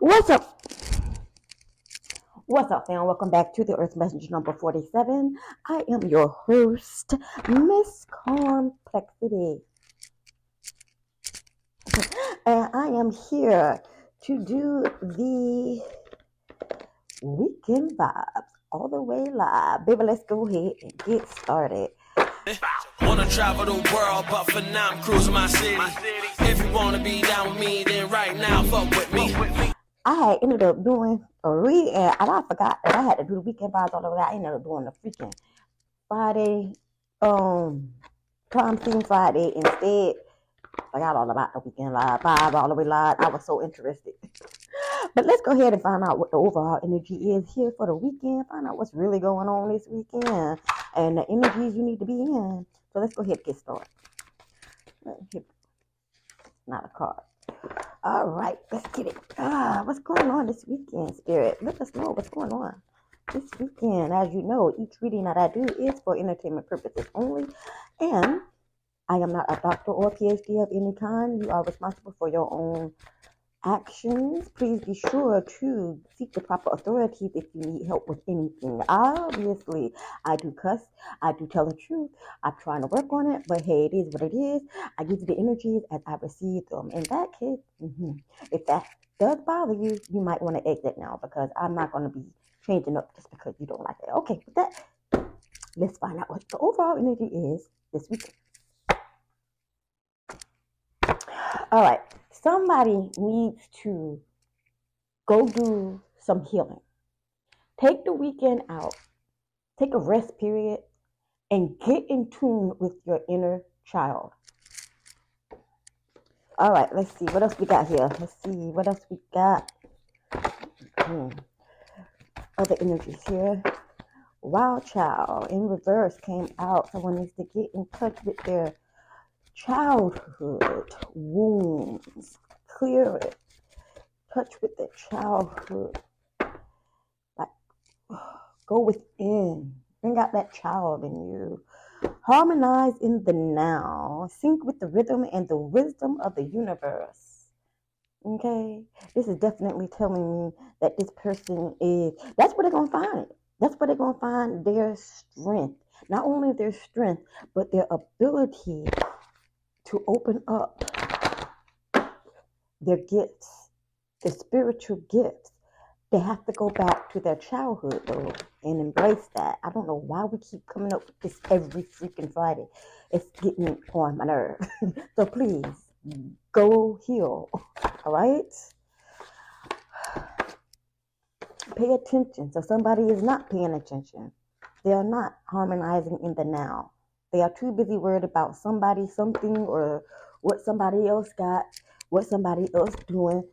What's up? What's up, fam? Welcome back to the Earth Messenger number 47. I am your host, Miss Karmplexity. And I am here to do the weekend vibes all the way live. Baby, let's go ahead and get started. Wanna travel the world, but for now I'm cruising my city. If you wanna be down with me, then right now fuck with me. I had ended up doing a read and I forgot that I had to do the weekend vibes all over. I ended up doing the freaking Friday, um, crime scene Friday instead. Forgot all about the weekend live vibe all the way live. I was so interested. but let's go ahead and find out what the overall energy is here for the weekend. Find out what's really going on this weekend and the energies you need to be in. So let's go ahead and get started. Not a card. All right, let's get it. Ah, what's going on this weekend, Spirit? Let us know what's going on this weekend. As you know, each reading that I do is for entertainment purposes only, and I am not a doctor or PhD of any kind. You are responsible for your own actions. Please be sure to seek the proper authorities if you need help with anything. Obviously, I do cuss. I do tell the truth. I'm trying to work on it, but hey, it is what it is. I give you the energies as I receive them. In that case, hmm if that does bother you, you might want to exit now because I'm not going to be changing up just because you don't like it. Okay, with that, let's find out what the overall energy is this week. All right, somebody needs to go do some healing. Take the weekend out, take a rest period, and get in tune with your inner child. All right, let's see what else we got here. Let's see what else we got. Hmm. Other energies here. Wild child in reverse came out. Someone needs to get in touch with their childhood wounds. Clear it. Touch with the childhood. Like, go within. Bring out that child in you. Harmonize in the now. Sync with the rhythm and the wisdom of the universe. Okay? This is definitely telling me that this person is, that's where they're to find. it. That's where they're to find their strength. Not only their strength, but their ability to open up their gifts, their spiritual gifts. They have to go back to their childhood though and embrace that. I don't know why we keep coming up with this every freaking Friday. It's getting on my nerve. so please go heal. All right? Pay attention. So somebody is not paying attention. They are not harmonizing in the now. They are too busy worried about somebody, something, or what somebody else got, what somebody else doing.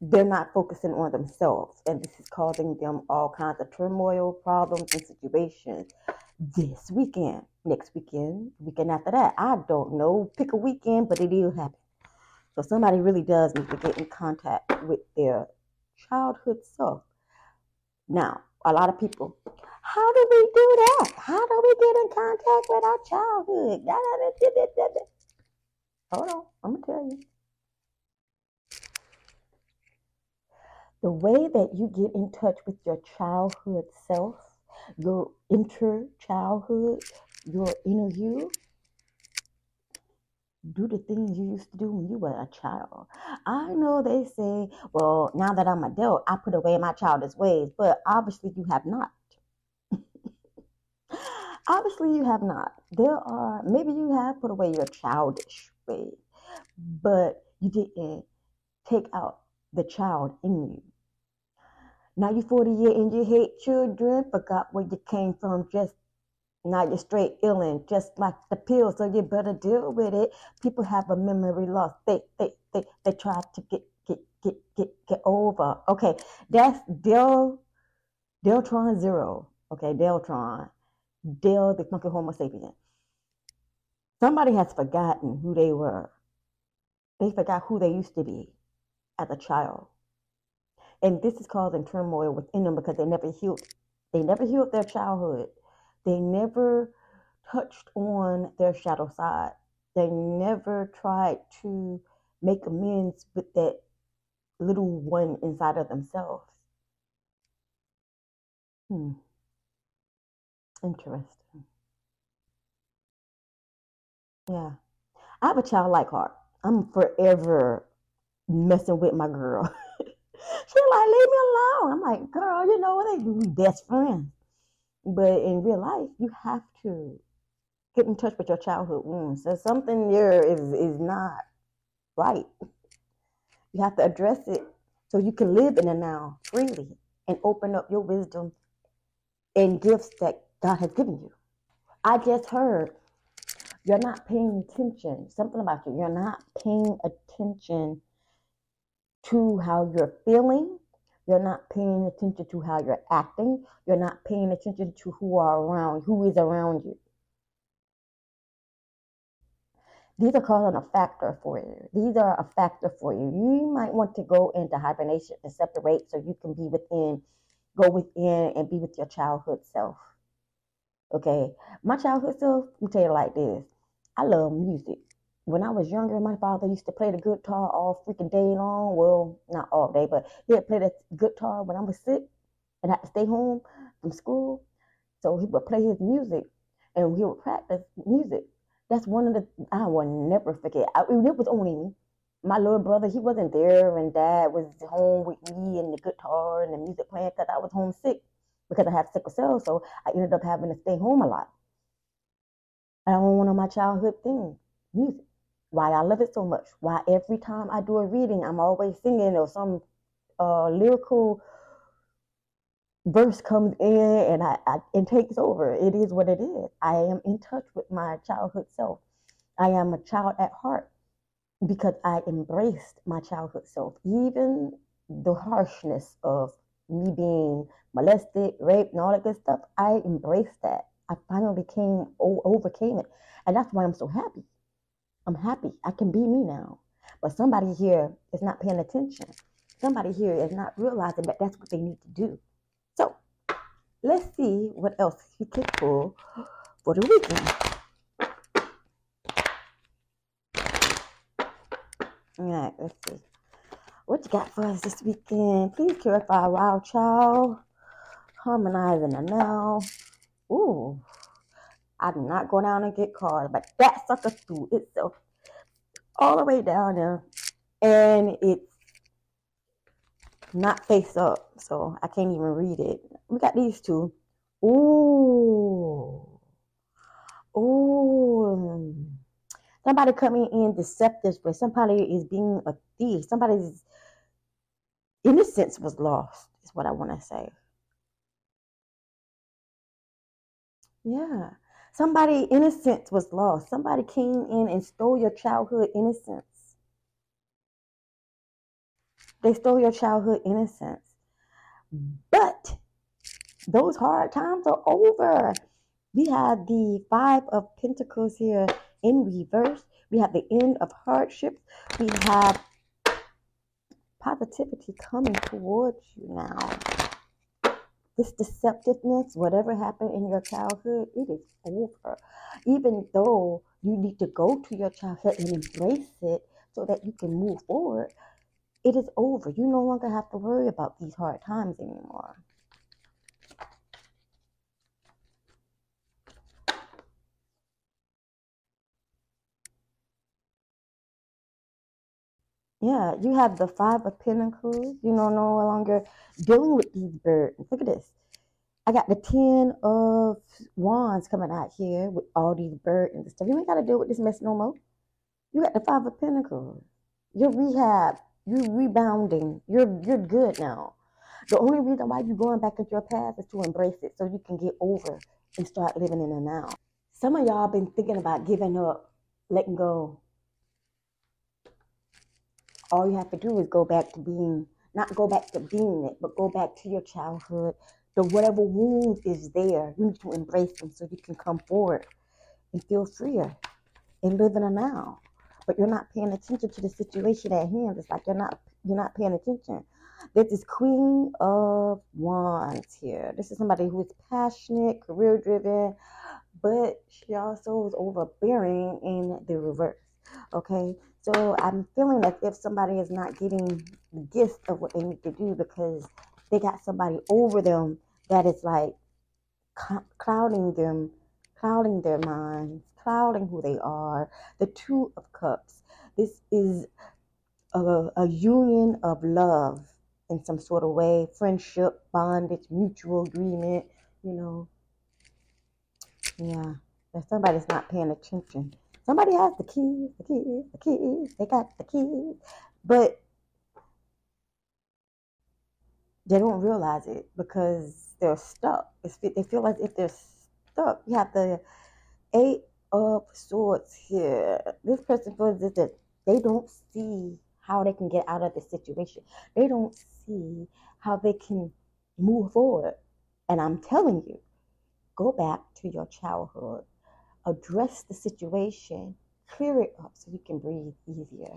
They're not focusing on themselves, and this is causing them all kinds of turmoil, problems, and situations. This weekend, next weekend, weekend after that, I don't know. Pick a weekend, but it will happen. So somebody really does need to get in contact with their childhood self. Now, a lot of people, how do we do that? How do we get in contact with our childhood? Hold on, I'm gonna tell you. The way that you get in touch with your childhood self, your inner childhood, your inner you, do the things you used to do when you were a child. I know they say, well, now that I'm adult, I put away my childish ways, but obviously you have not. obviously you have not. There are, maybe you have put away your childish ways, but you didn't take out the child in you. Now you're 40 years and you hate children, forgot where you came from, just now you're straight illin, just like the pill, so you better deal with it. People have a memory loss. They they they they try to get get get get get over. Okay, that's Del Deltron Zero. Okay, Deltron. Del the funky Homo sapien. Somebody has forgotten who they were. They forgot who they used to be as a child. And this is causing turmoil within them because they never healed. They never healed their childhood. They never touched on their shadow side. They never tried to make amends with that little one inside of themselves. Hmm. Interesting. Yeah. I have a childlike heart. I'm forever messing with my girl. She's like, leave me alone. I'm like, girl, you know what? We best friends. But in real life, you have to get in touch with your childhood wounds. So something there is is not right. You have to address it so you can live in the now freely and open up your wisdom and gifts that God has given you. I just heard you're not paying attention. Something about you. You're not paying attention to how you're feeling. You're not paying attention to how you're acting. You're not paying attention to who are around, who is around you. These are causing a factor for you. These are a factor for you. You might want to go into hibernation and separate so you can be within, go within and be with your childhood self. Okay. My childhood self, let me tell you like this. I love music. When I was younger, my father used to play the guitar all freaking day long. Well, not all day, but he'd play the guitar when I was sick and I had to stay home from school. So he would play his music and we would practice music. That's one of the I will never forget. I, it was only me. My little brother, he wasn't there, and dad was home with me and the guitar and the music playing because I was homesick because I have sickle cell. So I ended up having to stay home a lot. I want one of my childhood things, music. Why I love it so much. Why every time I do a reading, I'm always singing or some uh, lyrical verse comes in and I, I it takes over. It is what it is. I am in touch with my childhood self. I am a child at heart because I embraced my childhood self, even the harshness of me being molested, raped, and all that good stuff. I embraced that. I finally came overcame it, and that's why I'm so happy. I'm happy. I can be me now. But somebody here is not paying attention. Somebody here is not realizing that that's what they need to do. So let's see what else he can pull for the weekend. All right, let's see. What you got for us this weekend? Please clarify Wild Child. Harmonizing the now. Ooh. I did not go down and get cards, but that sucker threw itself all the way down there. And it's not face up, so I can't even read it. We got these two. Ooh. Ooh. Somebody coming in deceptively. Somebody is being a thief. Somebody's innocence was lost, is what I want to say. Yeah. Somebody innocence was lost. Somebody came in and stole your childhood innocence. They stole your childhood innocence. But those hard times are over. We have the Five of Pentacles here in reverse. We have the end of hardships. We have positivity coming towards you now. This deceptiveness, whatever happened in your childhood, it is over. Even though you need to go to your childhood and embrace it so that you can move forward, it is over. You no longer have to worry about these hard times anymore. Yeah, you have the Five of Pentacles. You know, no longer dealing with these burdens. Look at this. I got the Ten of Wands coming out here with all these burdens and stuff. You ain't got to deal with this mess no more. You got the Five of Pentacles. You're rehab. You're rebounding. You're you're good now. The only reason why you're going back into your past is to embrace it so you can get over and start living in the now. Some of y'all been thinking about giving up, letting go, all you have to do is go back to being, not go back to being it, but go back to your childhood. The whatever wound is there, you need to embrace them so you can come forward and feel freer and live in a now. But you're not paying attention to the situation at hand. It's like you're not you're not paying attention. This Queen of Wands here. This is somebody who is passionate, career driven, but she also is overbearing in the reverse. Okay, So I'm feeling as if somebody is not getting the gist of what they need to do because they got somebody over them that is like clouding them, clouding their minds, clouding who they are. The Two of Cups. This is a, a union of love in some sort of way, friendship, bondage, mutual agreement, you know. Yeah, if somebody's not paying attention. Somebody has the keys, the keys, the keys, they got the keys, but they don't realize it because they're stuck. It's, they feel like if they're stuck. You have the Eight of Swords here. This person feels that they don't see how they can get out of the situation. They don't see how they can move forward. And I'm telling you, go back to your childhood, address the situation, clear it up so you can breathe easier.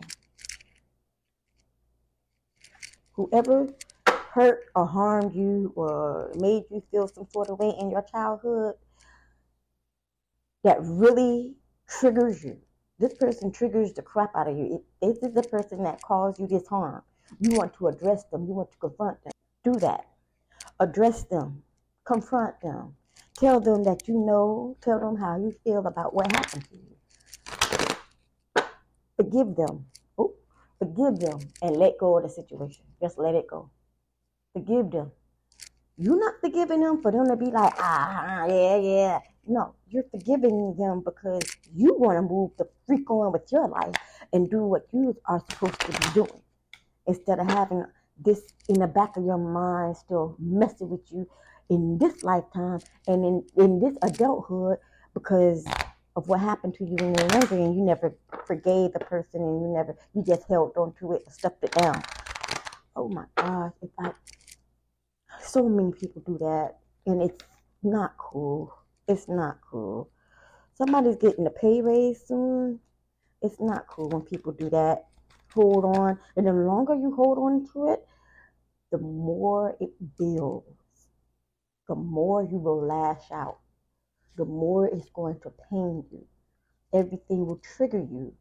Whoever hurt or harmed you or made you feel some sort of way in your childhood that really triggers you this person triggers the crap out of you. If this is the person that caused you this harm, you want to address them, you want to confront them. Do that. Address them, confront them, tell them that you know, tell them how you feel about what happened to you. Forgive them. Oh, forgive them and let go of the situation. Just let it go. Forgive them. You're not forgiving them for them to be like, ah, yeah, yeah. No, you're forgiving them because you want to move the freak on with your life and do what you are supposed to be doing instead of having this in the back of your mind still messing with you in this lifetime and in, in this adulthood because of what happened to you when you were younger and you never forgave the person and you never you just held on to it and stuffed it down. Oh my gosh, if I so many people do that and it's not cool. It's not cool. Somebody's getting a pay raise soon. It's not cool when people do that. Hold on. And the longer you hold on to it, the more it builds. The more you will lash out. The more it's going to pain you. Everything will trigger you.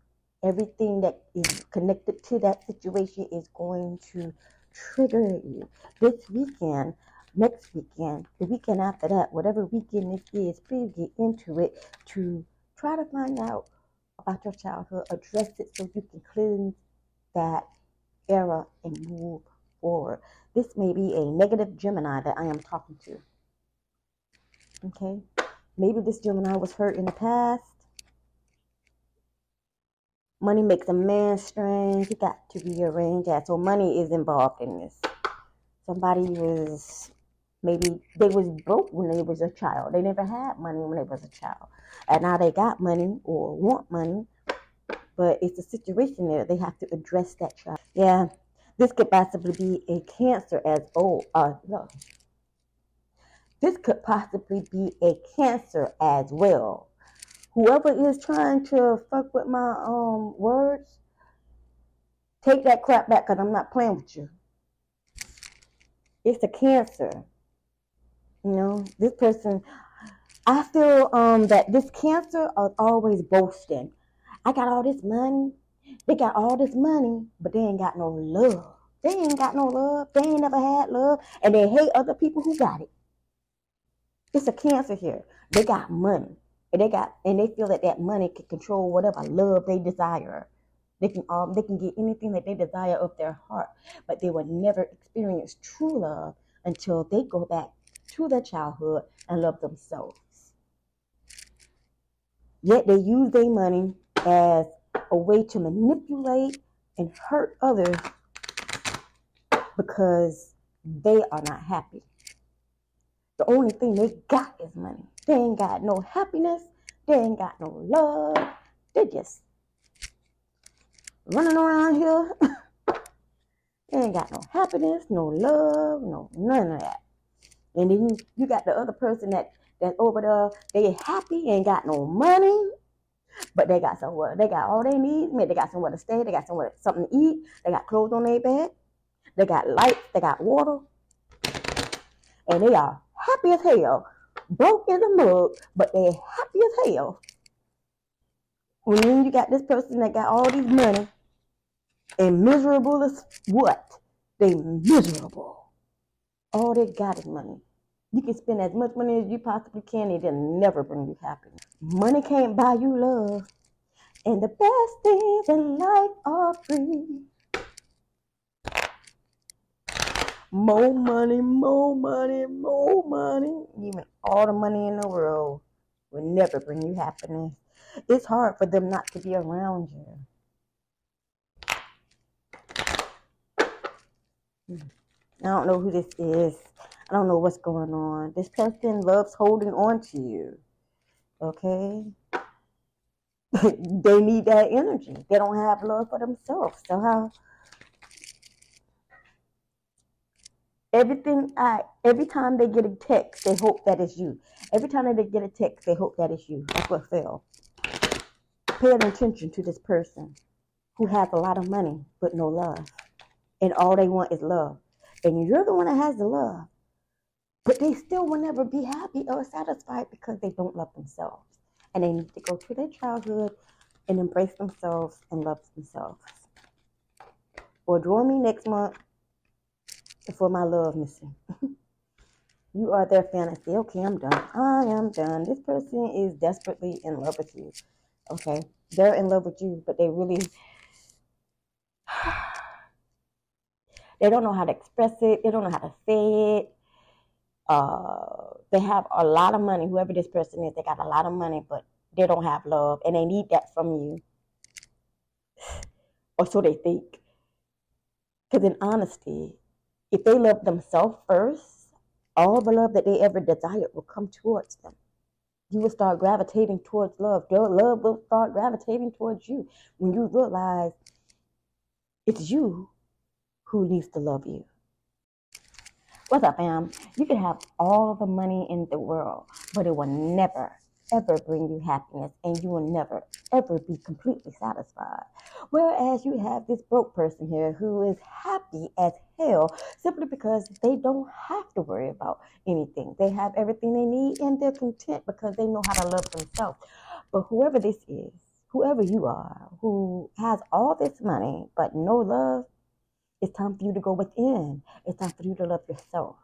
Everything that is connected to that situation is going to trigger you. This weekend, next weekend, the weekend after that, whatever weekend it is, please get into it to try to find out about your childhood, address it so you can cleanse that era and move forward. This may be a negative Gemini that I am talking to. Okay? Maybe this Gemini was hurt in the past. Money makes a man strange. You got to rearrange that. So money is involved in this. Somebody was Maybe they was broke when they was a child. They never had money when they was a child. And now they got money or want money. But it's a situation there. They have to address that child. Yeah. This could possibly be a cancer as old. uh no. This could possibly be a cancer as well. Whoever is trying to fuck with my um words, take that crap back because I'm not playing with you. It's a cancer. You know, this person, I feel um that this cancer is always boasting. I got all this money. They got all this money, but they ain't got no love. They ain't got no love. They ain't never had love, and they hate other people who got it. It's a cancer here. They got money, and they got, and they feel that that money can control whatever love they desire. They can um they can get anything that they desire of their heart, but they will never experience true love until they go back to their childhood and love themselves. Yet they use their money as a way to manipulate and hurt others because they are not happy. The only thing they got is money. They ain't got no happiness. They ain't got no love. They just running around here. they ain't got no happiness, no love, no none of that. And then you, you got the other person that that over there, they happy ain't got no money, but they got somewhere. They got all they need. Maybe they got somewhere to stay. They got somewhere something to eat. They got clothes on their back. They got lights. They got water, and they are happy as hell. Broke in the mug, but they're happy as hell. When you got this person that got all these money, And miserable as what? They miserable. All they got is money. You can spend as much money as you possibly can, it'll never bring you happiness. Money can't buy you love. And the best things in life are free. More money, more money, more money. Even all the money in the world will never bring you happiness. It's hard for them not to be around you. I don't know who this is. I don't know what's going on. This person loves holding on to you. Okay? they need that energy. They don't have love for themselves. So how everything I every time they get a text, they hope that it's you. Every time they get a text, they hope that it's you. That's what fell. Pay attention to this person who has a lot of money but no love. And all they want is love. And you're the one that has the love. But they still will never be happy or satisfied because they don't love themselves. And they need to go to their childhood and embrace themselves and love themselves. Or join me next month for my love missing. you are their fantasy. Okay, I'm done. I am done. This person is desperately in love with you. Okay, they're in love with you, but they really they don't know how to express it. They don't know how to say it. Uh, they have a lot of money. Whoever this person is, they got a lot of money, but they don't have love, and they need that from you, or so they think. Because in honesty, if they love themselves first, all the love that they ever desired will come towards them. You will start gravitating towards love. Their love will start gravitating towards you when you realize it's you who needs to love you. What's up, fam? You can have all the money in the world, but it will never, ever bring you happiness, and you will never, ever be completely satisfied. Whereas you have this broke person here who is happy as hell simply because they don't have to worry about anything. They have everything they need and they're content because they know how to love themselves. But whoever this is, whoever you are, who has all this money but no love, it's time for you to go within. It's time for you to love yourself.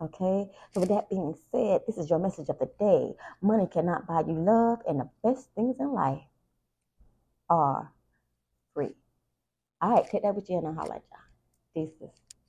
Okay? So, with that being said, this is your message of the day. Money cannot buy you love, and the best things in life are free. All right, take that with you and I'll holla at y'all. Deuces.